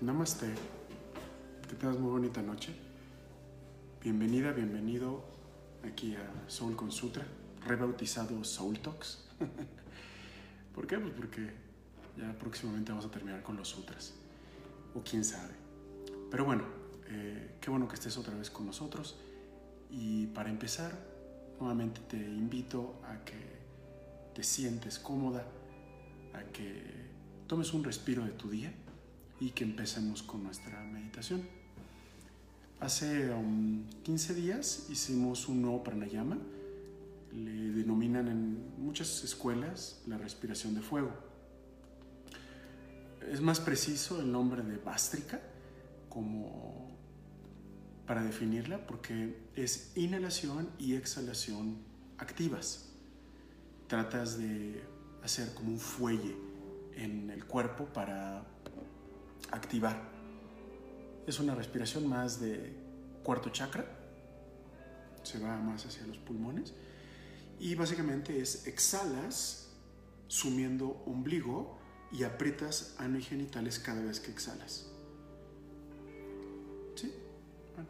Namaste. Que tengas muy bonita noche. Bienvenida, bienvenido aquí a Soul con Sutra, rebautizado Soul Talks. ¿Por qué? Pues porque ya próximamente vamos a terminar con los sutras. O quién sabe. Pero bueno, eh, qué bueno que estés otra vez con nosotros. Y para empezar, nuevamente te invito a que te sientes cómoda, a que tomes un respiro de tu día y que empecemos con nuestra meditación. Hace 15 um, días hicimos un nuevo pranayama, le denominan en muchas escuelas la respiración de fuego. Es más preciso el nombre de Bástrica como para definirla porque es inhalación y exhalación activas. Tratas de hacer como un fuelle en el cuerpo para activar. Es una respiración más de cuarto chakra, se va más hacia los pulmones y básicamente es exhalas sumiendo ombligo y aprietas ano y genitales cada vez que exhalas. ¿Sí? Bueno,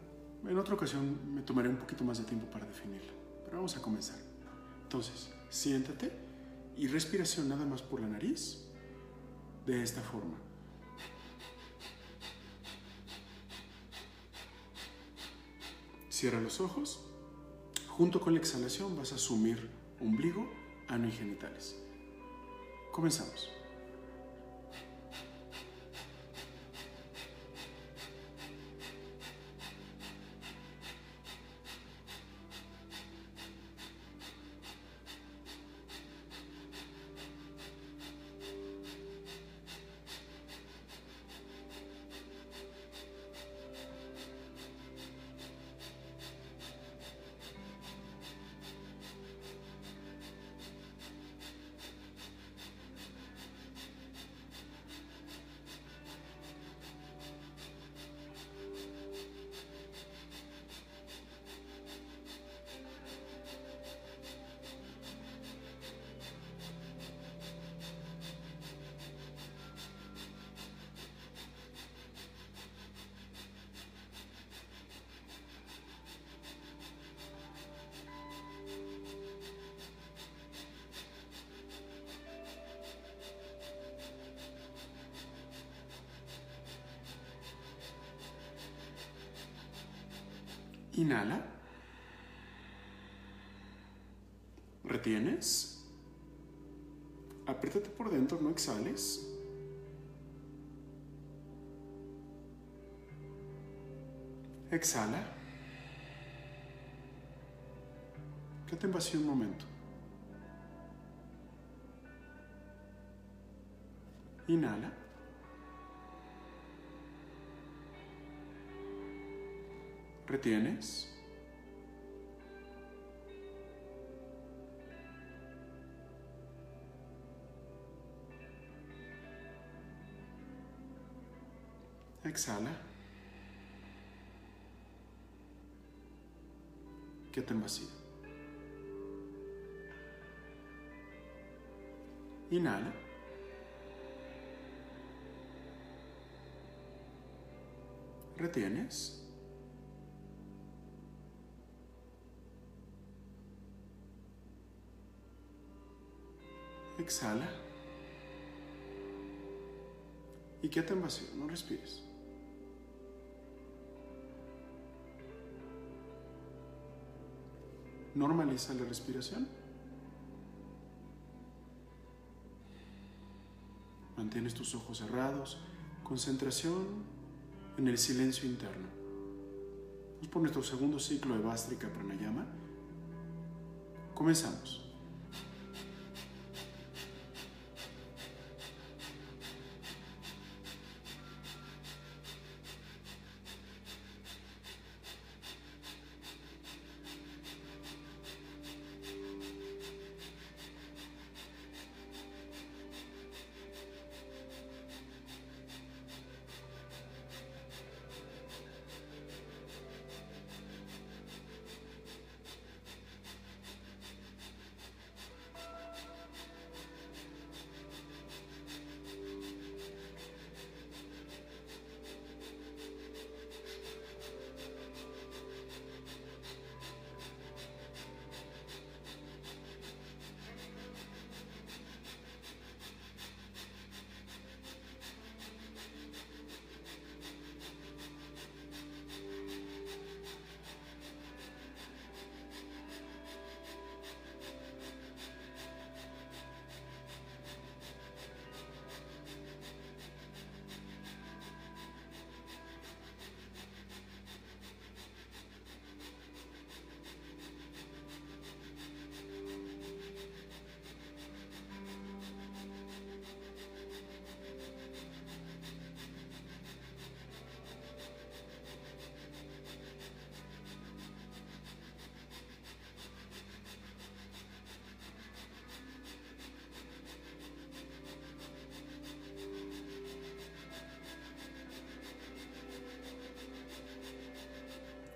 en otra ocasión me tomaré un poquito más de tiempo para definirlo, pero vamos a comenzar. Entonces, siéntate y respiración nada más por la nariz de esta forma. Cierra los ojos. Junto con la exhalación vas a sumir ombligo, ano y genitales. Comenzamos. Inhala. Retienes. Apriétate por dentro, no exhales. Exhala. Quédate en vacío un momento. Inhala. Retienes. Exhala. Quédate en vacío. Inhala. Retienes. Exhala. Y quédate en vacío, no respires. Normaliza la respiración. Mantienes tus ojos cerrados. Concentración en el silencio interno. Vamos por nuestro segundo ciclo de Vastrika Pranayama. Comenzamos.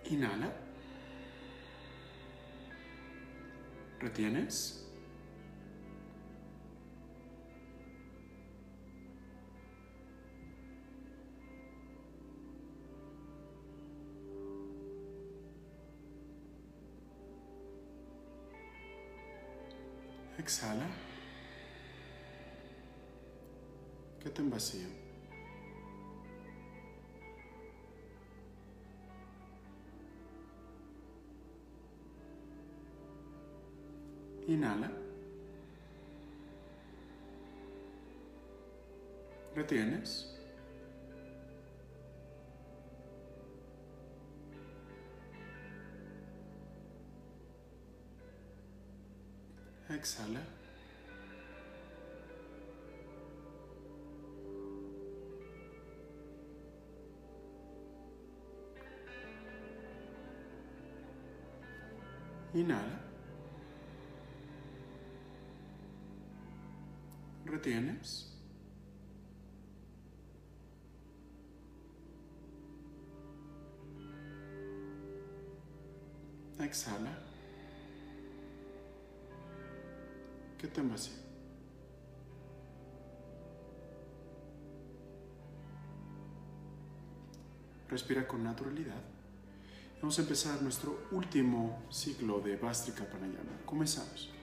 Inhala. Retienes. Exhala. Quédate en vacío. Inhala. Retienes. Exhala. Inhala. Retienes. Exhala. ¿Qué te vacío? Respira con naturalidad. Vamos a empezar nuestro último ciclo de Vastrika Pranayama. Comenzamos.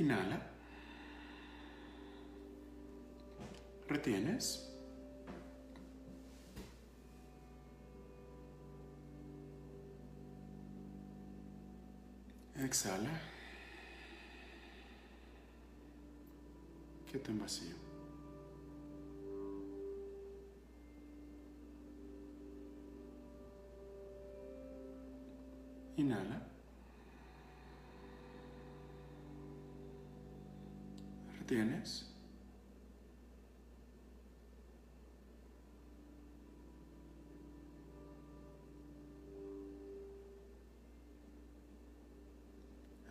Inhala. Retienes. Exhala. Quédate en vacío. Retienes.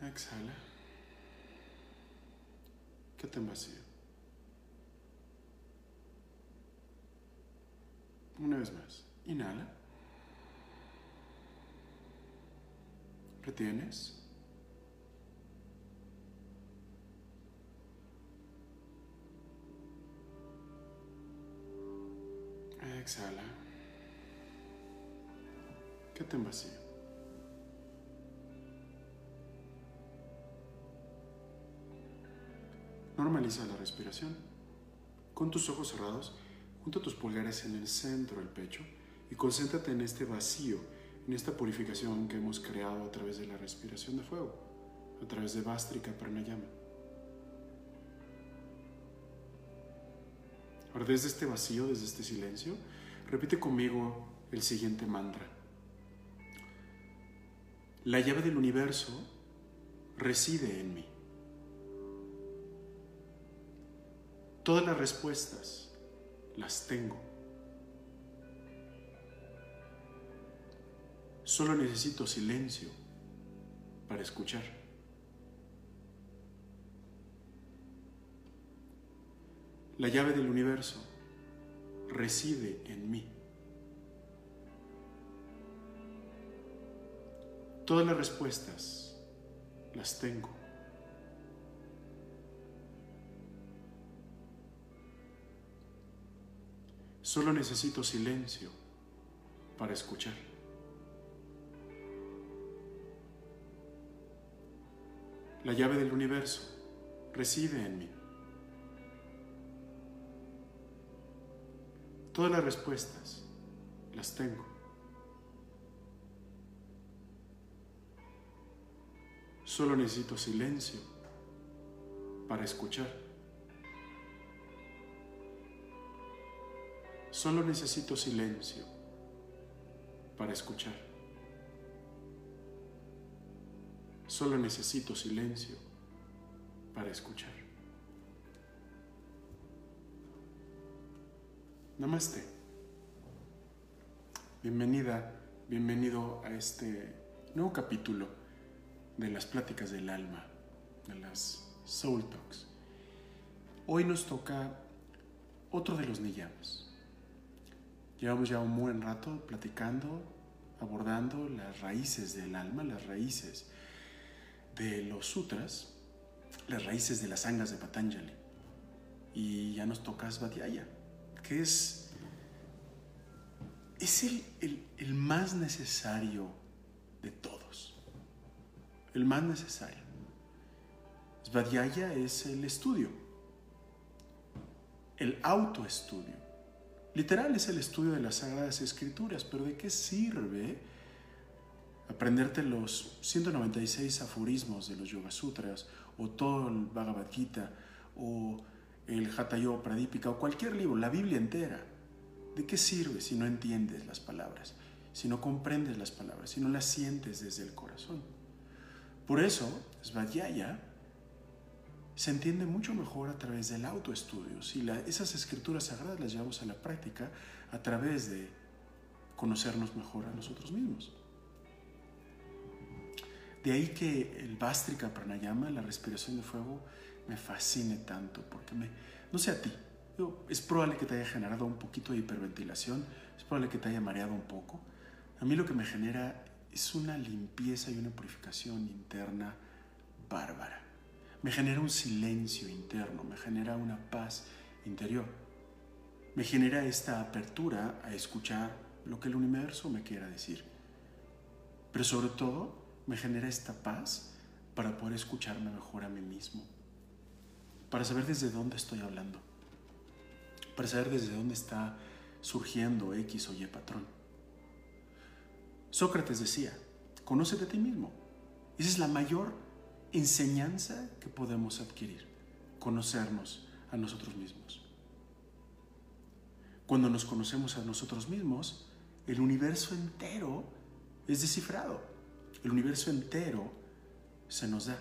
Exhala. Quédate en vacío. Una vez más. Inhala. Retienes. Exhala. Quédate en vacío. Normaliza la respiración. Con tus ojos cerrados, junta tus pulgares en el centro del pecho y concéntrate en este vacío, en esta purificación que hemos creado a través de la respiración de fuego, a través de Vastrika Pranayama. Ahora, desde este vacío, desde este silencio, repite conmigo el siguiente mantra. La llave del universo reside en mí. Todas las respuestas las tengo. Solo necesito silencio para escuchar. La llave del universo reside en mí. Todas las respuestas las tengo. Solo necesito silencio para escuchar. La llave del universo reside en mí. Todas las respuestas las tengo. Solo necesito silencio para escuchar. Solo necesito silencio para escuchar. Solo necesito silencio para escuchar. Namaste. Bienvenida, bienvenido a este nuevo capítulo de las pláticas del alma, de las Soul Talks. Hoy nos toca otro de los niyamas. Llevamos ya un buen rato platicando, abordando las raíces del alma, las raíces de los sutras, las raíces de las sangas de Patanjali. Y ya nos toca Svadhyaya que es, es el, el más necesario de todos. El más necesario. Svadhyaya es el estudio, el autoestudio. Literal es el estudio de las Sagradas Escrituras, pero ¿de qué sirve aprenderte los 196 aforismos de los Yoga Sutras o todo el Bhagavad Gita o el Hatha Yoga Pradipika o cualquier libro, la Biblia entera. ¿De qué sirve si no entiendes las palabras, si no comprendes las palabras, si no las sientes desde el corazón? Por eso, Svadhyaya se entiende mucho mejor a través del autoestudio. Si esas escrituras sagradas las llevamos a la práctica a través de conocernos mejor a nosotros mismos. De ahí que el Vastrika Pranayama, la respiración de fuego, me fascine tanto, porque me, no sé a ti, es probable que te haya generado un poquito de hiperventilación, es probable que te haya mareado un poco. A mí lo que me genera es una limpieza y una purificación interna bárbara. Me genera un silencio interno, me genera una paz interior. Me genera esta apertura a escuchar lo que el universo me quiera decir. Pero sobre todo me genera esta paz para poder escucharme mejor a mí mismo para saber desde dónde estoy hablando, para saber desde dónde está surgiendo X o Y patrón. Sócrates decía, conócete a ti mismo. Esa es la mayor enseñanza que podemos adquirir, conocernos a nosotros mismos. Cuando nos conocemos a nosotros mismos, el universo entero es descifrado. El universo entero se nos da.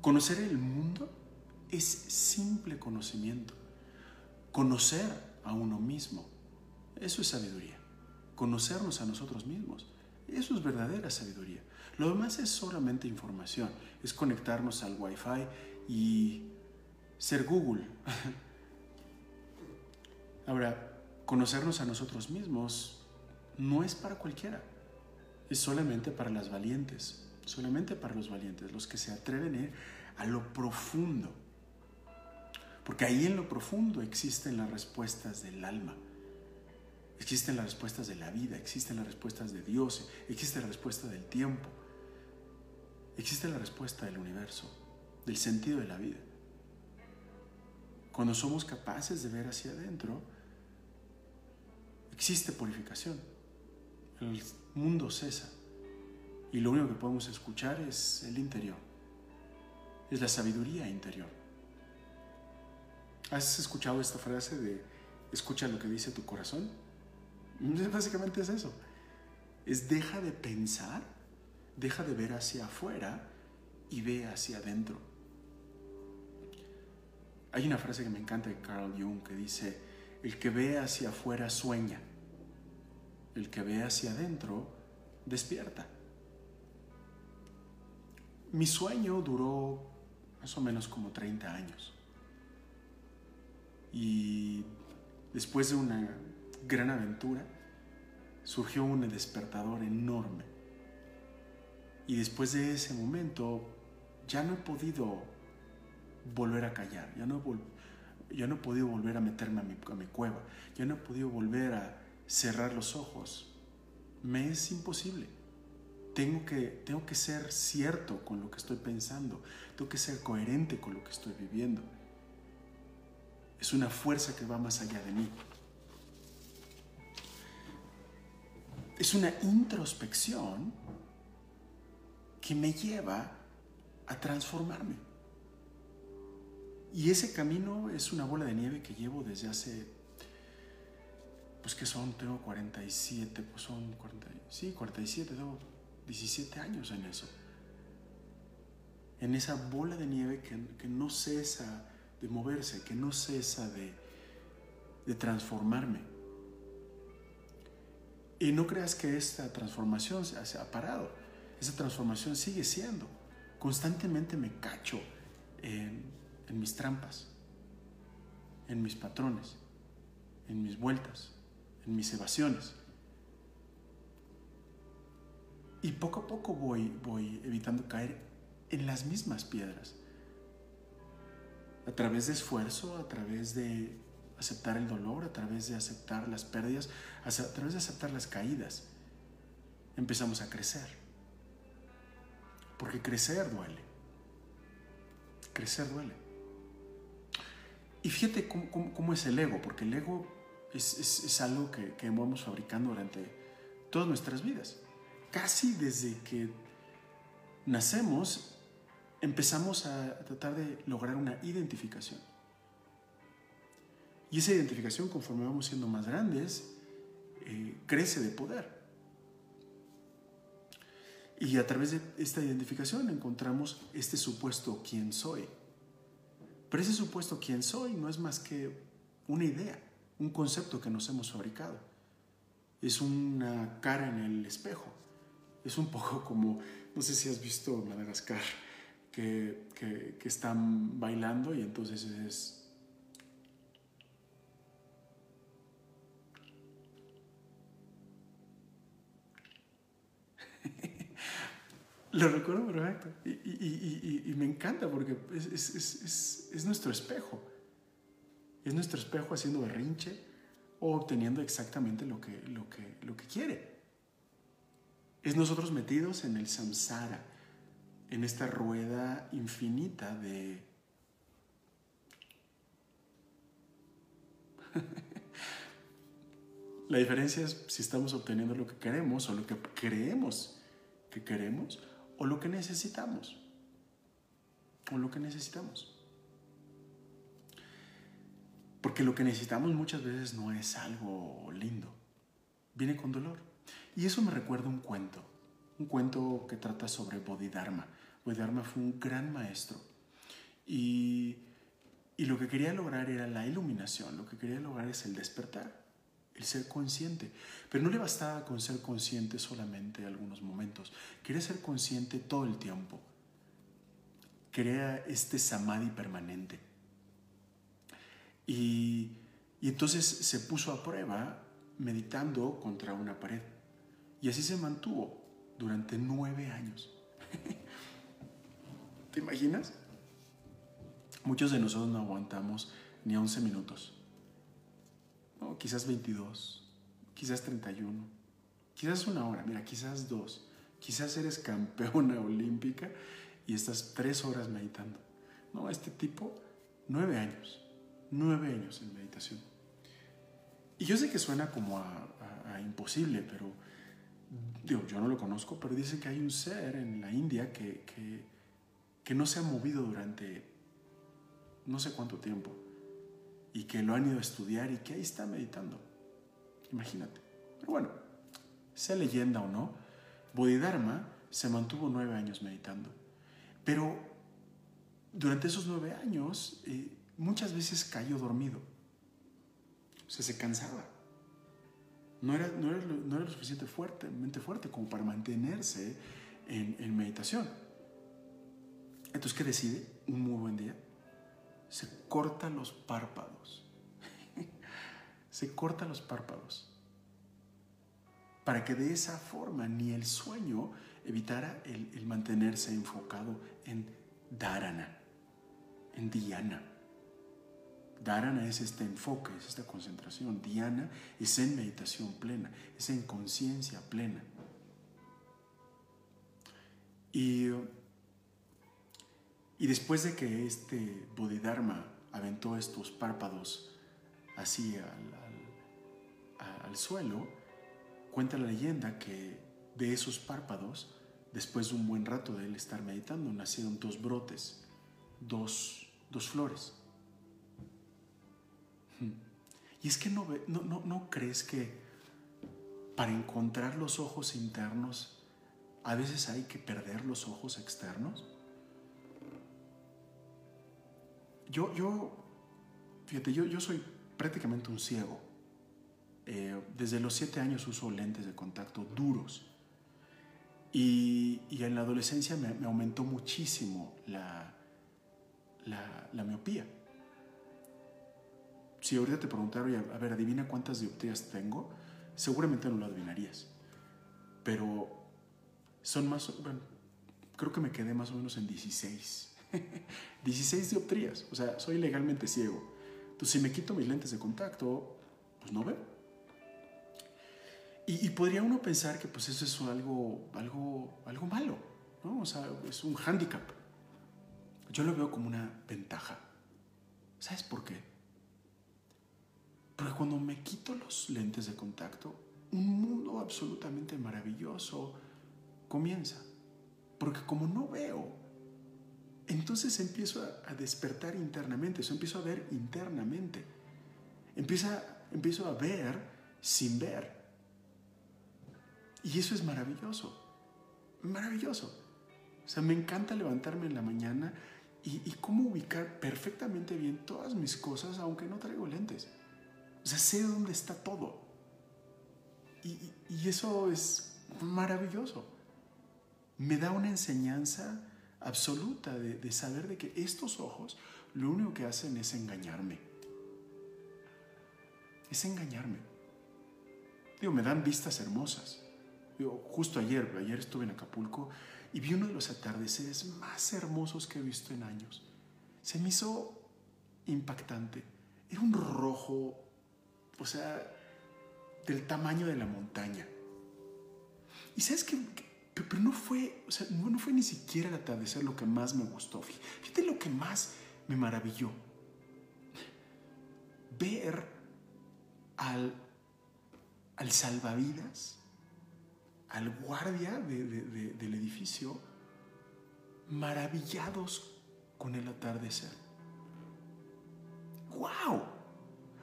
Conocer el mundo es simple conocimiento. Conocer a uno mismo, eso es sabiduría. Conocernos a nosotros mismos, eso es verdadera sabiduría. Lo demás es solamente información, es conectarnos al Wi-Fi y ser Google. Ahora, conocernos a nosotros mismos no es para cualquiera, es solamente para las valientes, solamente para los valientes, los que se atreven a ir a lo profundo. Porque ahí en lo profundo existen las respuestas del alma, existen las respuestas de la vida, existen las respuestas de Dios, existe la respuesta del tiempo, existe la respuesta del universo, del sentido de la vida. Cuando somos capaces de ver hacia adentro, existe purificación. El mundo cesa y lo único que podemos escuchar es el interior, es la sabiduría interior. ¿Has escuchado esta frase de escucha lo que dice tu corazón? Básicamente es eso. Es deja de pensar, deja de ver hacia afuera y ve hacia adentro. Hay una frase que me encanta de Carl Jung que dice, el que ve hacia afuera sueña, el que ve hacia adentro despierta. Mi sueño duró más o menos como 30 años. Y después de una gran aventura, surgió un despertador enorme. Y después de ese momento, ya no he podido volver a callar, ya no ya no he podido volver a meterme a mi, a mi cueva, ya no he podido volver a cerrar los ojos. Me es imposible. Tengo que, tengo que ser cierto con lo que estoy pensando, tengo que ser coherente con lo que estoy viviendo. Es una fuerza que va más allá de mí. Es una introspección que me lleva a transformarme. Y ese camino es una bola de nieve que llevo desde hace, pues que son, tengo 47, pues son 40, sí, 47, tengo 17 años en eso. En esa bola de nieve que, no cesa de moverse, que no cesa de, de transformarme. Y no creas que esta transformación se ha parado. Esa transformación sigue siendo. Constantemente me cacho en, en mis trampas, en mis patrones, en mis vueltas, en mis evasiones. Y poco a poco voy, voy evitando caer en las mismas piedras. A través de esfuerzo, a través de aceptar el dolor, a través de aceptar las pérdidas, a través de aceptar las caídas, empezamos a crecer. Porque crecer duele. Crecer duele. Y fíjate cómo, es el ego, porque el ego es, algo que, que vamos fabricando durante todas nuestras vidas casi desde que nacemos, empezamos a tratar de lograr una identificación. Y esa identificación, conforme vamos siendo más grandes, eh, crece de poder. Y a través de esta identificación encontramos este supuesto quién soy. Pero ese supuesto quién soy no es más que una idea, un concepto que nos hemos fabricado. Es una cara en el espejo es un poco como, no sé si has visto Madagascar, que, que, están bailando y entonces es... Lo recuerdo perfecto y, y, y, y, me encanta porque es, es, es, es, nuestro espejo. Es nuestro espejo haciendo berrinche o obteniendo exactamente lo que, lo que, lo que quiere. Es nosotros metidos en el samsara, en esta rueda infinita de... La diferencia es si estamos obteniendo lo que queremos o lo que creemos que queremos o lo que necesitamos. O lo que necesitamos. Porque lo que necesitamos muchas veces no es algo lindo. Viene con dolor. Y eso me recuerda un cuento, un cuento que trata sobre Bodhidharma. Bodhidharma fue un gran maestro y, y lo que quería lograr era la iluminación, lo que quería lograr es el despertar, el ser consciente. Pero no le bastaba con ser consciente solamente algunos momentos, quería ser consciente todo el tiempo. Quería este samadhi permanente. Y, y entonces se puso a prueba meditando contra una pared. Y así se mantuvo durante nueve años. ¿Te imaginas? Muchos de nosotros no aguantamos ni 11 minutos. No, quizás 22, quizás 31, quizás una hora, mira, quizás dos. Quizás eres campeona olímpica y estás tres horas meditando. No, este tipo, nueve años, nueve años en meditación. Y yo sé que suena como a imposible, pero digo, yo no lo conozco, pero dice que hay un ser en la India que, que, no se ha movido durante no sé cuánto tiempo y que lo han ido a estudiar y que ahí está meditando. Imagínate. Pero bueno, sea leyenda o no, Bodhidharma se mantuvo nueve años meditando. Pero durante esos nueve años eh, muchas veces cayó dormido. O sea, se cansaba no era, no era, no era lo suficiente fuertemente fuerte como para mantenerse en, en meditación. Entonces, ¿qué decide? Un muy buen día. Se corta los párpados. se corta los párpados. Para que de esa forma ni el sueño evitara el, el mantenerse enfocado en dharana, en dhyana. Dharana es este enfoque, es esta concentración. Dhyana es en meditación plena, es en conciencia plena. Y, y después de que este Bodhidharma aventó estos párpados así al, al suelo, cuenta la leyenda que de esos párpados, después de un buen rato de él estar meditando, nacieron dos brotes, dos, dos flores. Y es que no, no, no, crees que para encontrar los ojos internos a veces hay que perder los ojos externos. Yo, yo, fíjate, yo, yo soy prácticamente un ciego. Eh, desde los siete años uso lentes de contacto duros. Y, y en la adolescencia me, me aumentó muchísimo la, la miopía si ahorita te preguntara, a ver, adivina cuántas dioptrías tengo, seguramente no lo adivinarías. Pero son más, bueno, creo que me quedé más o menos en 16. 16 dioptrías, o sea, soy legalmente ciego. Entonces, si me quito mis lentes de contacto, pues no veo. Y, podría uno pensar que pues eso es algo, algo, algo malo, ¿no? O sea, es un hándicap. Yo lo veo como una ventaja. ¿Sabes por qué? Porque cuando me quito los lentes de contacto, un mundo absolutamente maravilloso comienza. Porque como no veo, entonces empiezo a, despertar internamente, eso empiezo a ver internamente. Empieza, empiezo a ver sin ver. Y eso es maravilloso, maravilloso. O sea, me encanta levantarme en la mañana y, y cómo ubicar perfectamente bien todas mis cosas aunque no traigo lentes. O sea, sé dónde está todo. Y, eso es maravilloso. Me da una enseñanza absoluta de, de, saber de que estos ojos lo único que hacen es engañarme. Es engañarme. Digo, me dan vistas hermosas. Digo, justo ayer, ayer estuve en Acapulco y vi uno de los atardeceres más hermosos que he visto en años. Se me hizo impactante. Era un rojo o sea, del tamaño de la montaña. Y sabes que, pero no fue, o sea, no, fue ni siquiera el atardecer lo que más me gustó. Fíjate lo que más me maravilló. Ver al, al salvavidas, al guardia del edificio, maravillados con el atardecer. ¡Wow!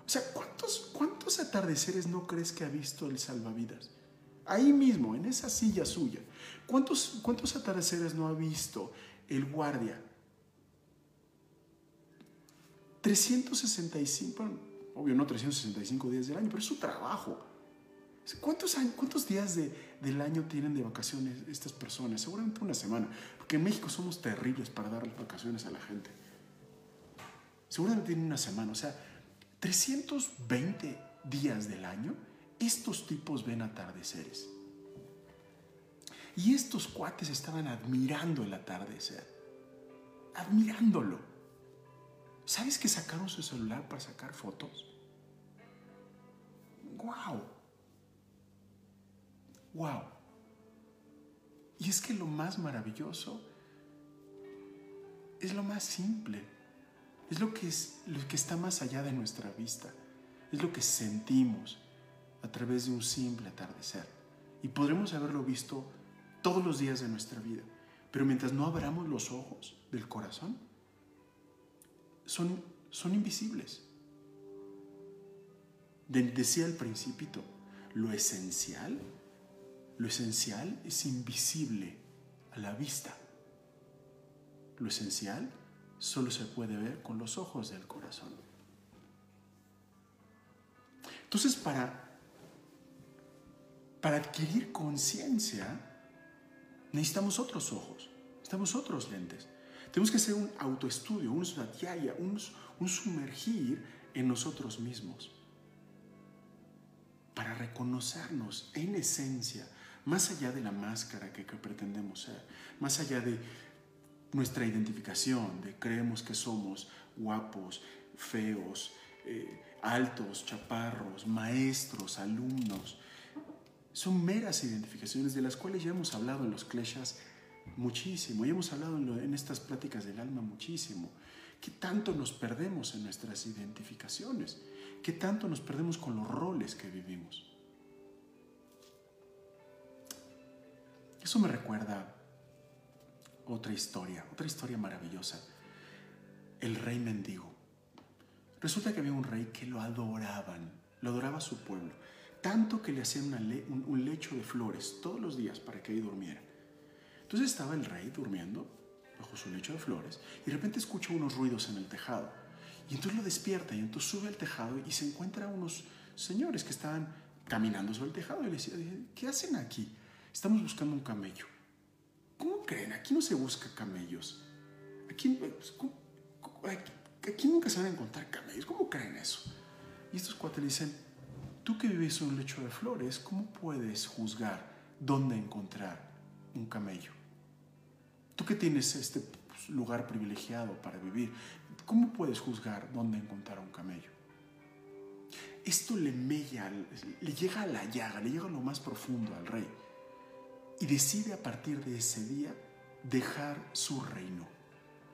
O sea, ¿cuántos, ¿cuántos atardeceres no crees que ha visto el salvavidas? Ahí mismo, en esa silla suya. ¿Cuántos, cuántos atardeceres no ha visto el guardia? 365, obvio no 365 días del año, pero es su trabajo. ¿Cuántos, años, cuántos días del año tienen de vacaciones estas personas? Seguramente una semana, porque en México somos terribles para dar vacaciones a la gente. Seguramente tienen una semana, o sea, 320 días del año, estos tipos ven atardeceres. Y estos cuates estaban admirando el atardecer, admirándolo. ¿Sabes que sacaron su celular para sacar fotos? ¡Wow! ¡Wow! Y es que lo más maravilloso es lo más simple. Es lo que, es, lo que está más allá de nuestra vista. Es lo que sentimos a través de un simple atardecer. Y podremos haberlo visto todos los días de nuestra vida. Pero mientras no abramos los ojos del corazón, son, son invisibles. decía el principito, lo esencial, lo esencial es invisible a la vista. Lo esencial solo se puede ver con los ojos del corazón. Entonces, para, para adquirir conciencia, necesitamos otros ojos, necesitamos otros lentes. Tenemos que hacer un autoestudio, un svatiyaya, un, un sumergir en nosotros mismos para reconocernos en esencia, más allá de la máscara que pretendemos ser, más allá de, nuestra identificación de creemos que somos guapos, feos, eh, altos, chaparros, maestros, alumnos. Son meras identificaciones de las cuales ya hemos hablado en los kleshas muchísimo, y hemos hablado en, estas pláticas del alma muchísimo, ¿Qué tanto nos perdemos en nuestras identificaciones? ¿Qué tanto nos perdemos con los roles que vivimos? Eso me recuerda otra historia, otra historia maravillosa. El rey mendigo. Resulta que había un rey que lo adoraban, lo adoraba a su pueblo, tanto que le hacían un lecho de flores todos los días para que ahí durmiera. Entonces estaba el rey durmiendo bajo su lecho de flores y de repente escucha unos ruidos en el tejado. Y entonces lo despierta y entonces sube al tejado y se encuentra unos señores que estaban caminando sobre el tejado y le decía, ¿qué hacen aquí? Estamos buscando un camello. ¿Cómo creen? Aquí no se busca camellos. Aquí, pues, aquí nunca se van a encontrar camellos. ¿Cómo creen eso? Y estos cuates le dicen, tú que vives en un lecho de flores, ¿cómo puedes juzgar dónde encontrar un camello? Tú que tienes este pues, lugar privilegiado para vivir, ¿cómo puedes juzgar dónde encontrar un camello? Esto le mella, le llega a la llaga, le llega a lo más profundo al rey y decide a partir de ese día dejar su reino,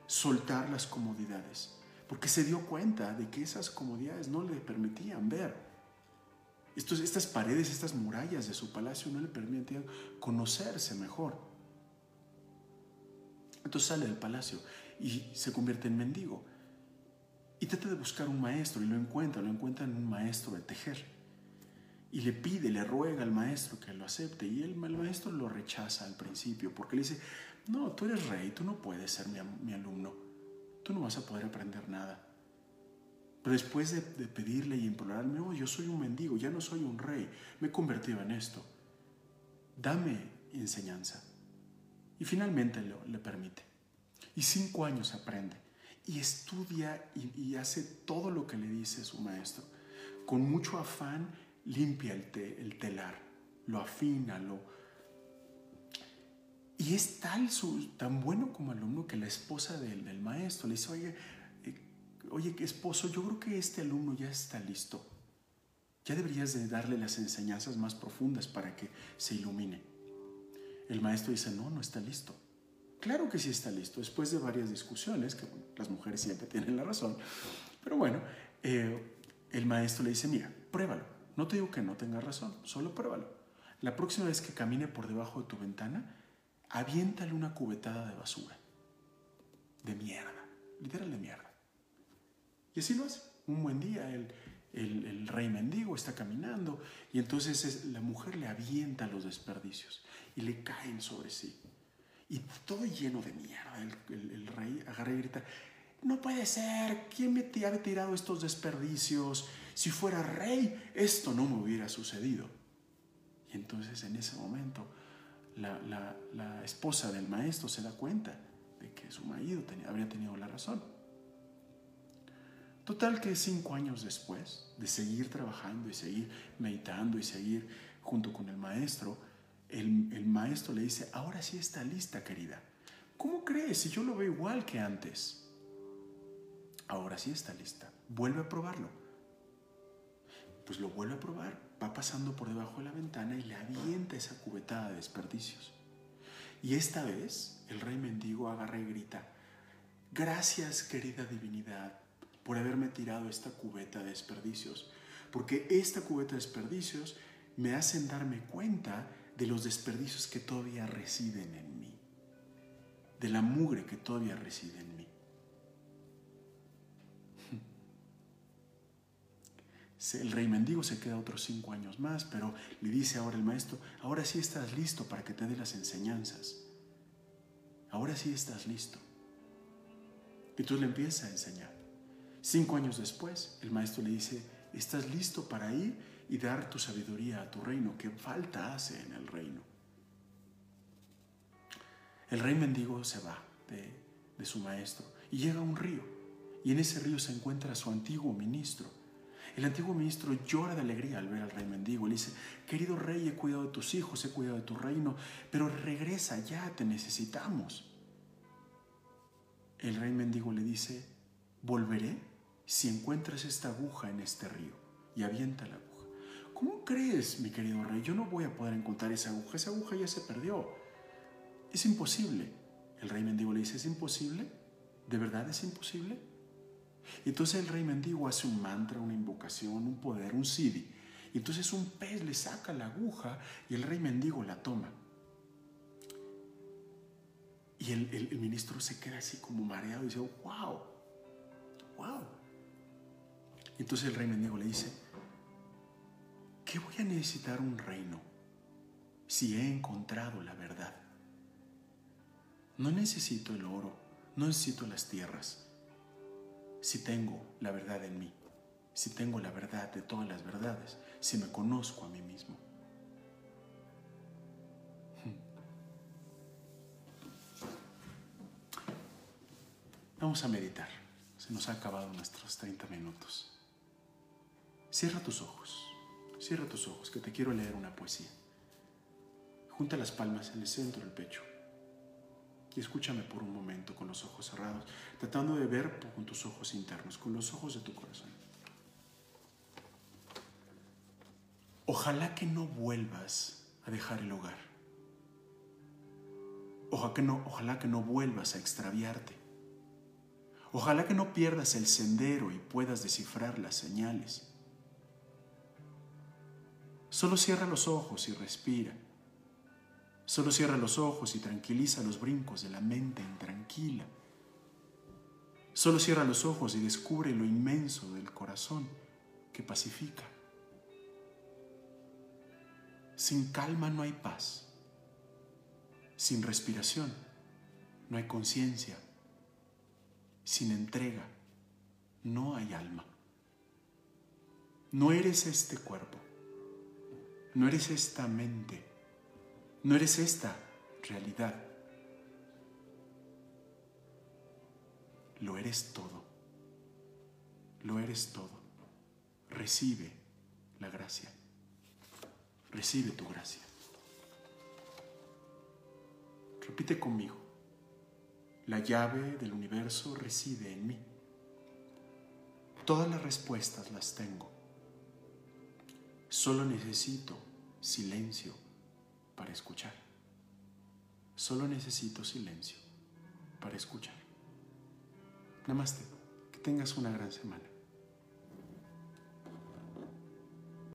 soltar las comodidades, porque se dio cuenta de que esas comodidades no le permitían ver. estas paredes, estas murallas de su palacio no le permitían conocerse mejor. Entonces sale del palacio y se convierte en mendigo. Y trata de buscar un maestro y lo encuentra, lo encuentra en un maestro de tejer. Y le pide, le ruega al maestro que lo acepte. Y el, maestro lo rechaza al principio porque le dice, no, tú eres rey, tú no puedes ser mi, alumno. Tú no vas a poder aprender nada. Pero después de, pedirle y implorarme, oh, yo soy un mendigo, ya no soy un rey, me he convertido en esto. Dame enseñanza. Y finalmente le permite. Y cinco años aprende. Y estudia y, hace todo lo que le dice su maestro. Con mucho afán limpia el, el telar, lo afina, lo... Y es tal su, tan bueno como alumno que la esposa del, del maestro le dice, oye, eh, oye, esposo, yo creo que este alumno ya está listo. Ya deberías de darle las enseñanzas más profundas para que se ilumine. El maestro dice, no, no está listo. Claro que sí está listo, después de varias discusiones, que las mujeres siempre tienen la razón, pero bueno, eh, el maestro le dice, mira, pruébalo, no te digo que no tenga razón, solo pruébalo. La próxima vez que camine por debajo de tu ventana, aviéntale una cubetada de basura, de mierda, literal de mierda. Y así lo hace. Un buen día el, el, rey mendigo está caminando y entonces la mujer le avienta los desperdicios y le caen sobre sí. Y todo lleno de mierda. El, rey agarra y grita, no puede ser, ¿quién me ha tirado estos desperdicios? Si fuera rey, esto no me hubiera sucedido. Y entonces en ese momento la, esposa del maestro se da cuenta de que su marido tenía, habría tenido la razón. Total que cinco años después de seguir trabajando y seguir meditando y seguir junto con el maestro, el, maestro le dice, ahora sí está lista, querida. ¿Cómo crees si yo lo veo igual que antes? Ahora sí está lista. Vuelve a probarlo. Pues lo vuelve a probar. Va pasando por debajo de la ventana y le avienta esa cubetada de desperdicios. Y esta vez el rey mendigo agarra y grita, gracias querida divinidad por haberme tirado esta cubeta de desperdicios, porque esta cubeta de desperdicios me hacen darme cuenta de los desperdicios que todavía residen en mí, de la mugre que todavía reside en mí. El rey mendigo se queda otros cinco años más, pero le dice ahora el maestro, ahora sí estás listo para que te dé las enseñanzas. Ahora sí estás listo. Y tú le empiezas a enseñar. Cinco años después, el maestro le dice, ¿estás listo para ir y dar tu sabiduría a tu reino, ¿qué falta hace en el reino. El rey mendigo se va de, su maestro y llega a un río, y en ese río se encuentra su antiguo ministro. El antiguo ministro llora de alegría al ver al rey mendigo. Le dice, querido rey, he cuidado de tus hijos, he cuidado de tu reino, pero regresa ya, te necesitamos. El rey mendigo le dice, volveré si encuentras esta aguja en este río y avienta la aguja. ¿Cómo crees, mi querido rey? Yo no voy a poder encontrar esa aguja. Esa aguja ya se perdió. es imposible. El rey mendigo le dice, ¿es imposible? ¿De verdad es imposible? Entonces el rey mendigo hace un mantra, una invocación, un poder, un sidi. Y entonces un pez le saca la aguja y el rey mendigo la toma. Y el, ministro se queda así como mareado y dice, wow, wow. Entonces el rey mendigo le dice, ¿qué voy a necesitar un reino si he encontrado la verdad? No necesito el oro, no necesito las tierras, si tengo la verdad en mí, si tengo la verdad de todas las verdades, si me conozco a mí mismo. Vamos a meditar. Se nos ha acabado nuestros 30 minutos. Cierra tus ojos. Cierra tus ojos, que te quiero leer una poesía. Junta las palmas en el centro del pecho. Y escúchame por un momento con los ojos cerrados, tratando de ver con tus ojos internos, con los ojos de tu corazón. Ojalá que no vuelvas a dejar el hogar. Ojalá que no, ojalá que no vuelvas a extraviarte. Ojalá que no pierdas el sendero y puedas descifrar las señales. Solo cierra los ojos y respira. Solo cierra los ojos y tranquiliza los brincos de la mente intranquila. Solo cierra los ojos y descubre lo inmenso del corazón que pacifica. Sin calma no hay paz. Sin respiración no hay conciencia. Sin entrega no hay alma. No eres este cuerpo. No eres esta mente. No eres esta realidad. Lo eres todo. Lo eres todo. Recibe la gracia. Recibe tu gracia. Repite conmigo. La llave del universo reside en mí. Todas las respuestas las tengo. Solo necesito silencio para escuchar. Solo necesito silencio para escuchar. Namaste. Que tengas una gran semana.